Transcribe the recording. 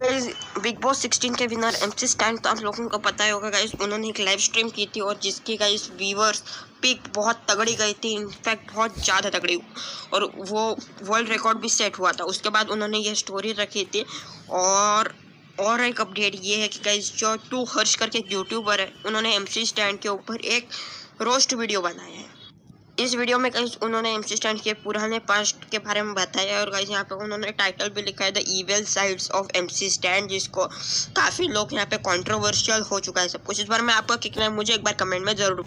Big boss 16 के winner MC stand तो आप लोगों को पता ही होगा गाइस उन्होंने एक लाइव स्ट्रीम की थी और जिसकी गाइस व्यूअर्स पिक बहुत तगड़ी गई थी इनफैक्ट बहुत ज़्यादा तगड़ी। और वो वर्ल्ड रिकॉर्ड भी सेट हुआ था। उसके बाद उन्होंने ये स्टोरी रखी थी और और एक अपडेट ये है कि गाइस जो टू हर्ष करके एक यूट्यूबर है, उन्होंने एमसी स्टैंड के ऊपर एक रोस्ट वीडियो बनाया है। इस वीडियो में कहीं उन्होंने एम स्टैंड के पुराने पास्ट के बारे में बताया और कहीं यहाँ पे उन्होंने टाइटल भी लिखा है the evil sides of M stand जिसको काफ़ी लोग यहाँ पे कंट्रोवर्शियल हो चुका है सब कुछ। इस बार में आपका कितना है? मुझे एक बार कमेंट में ज़रूर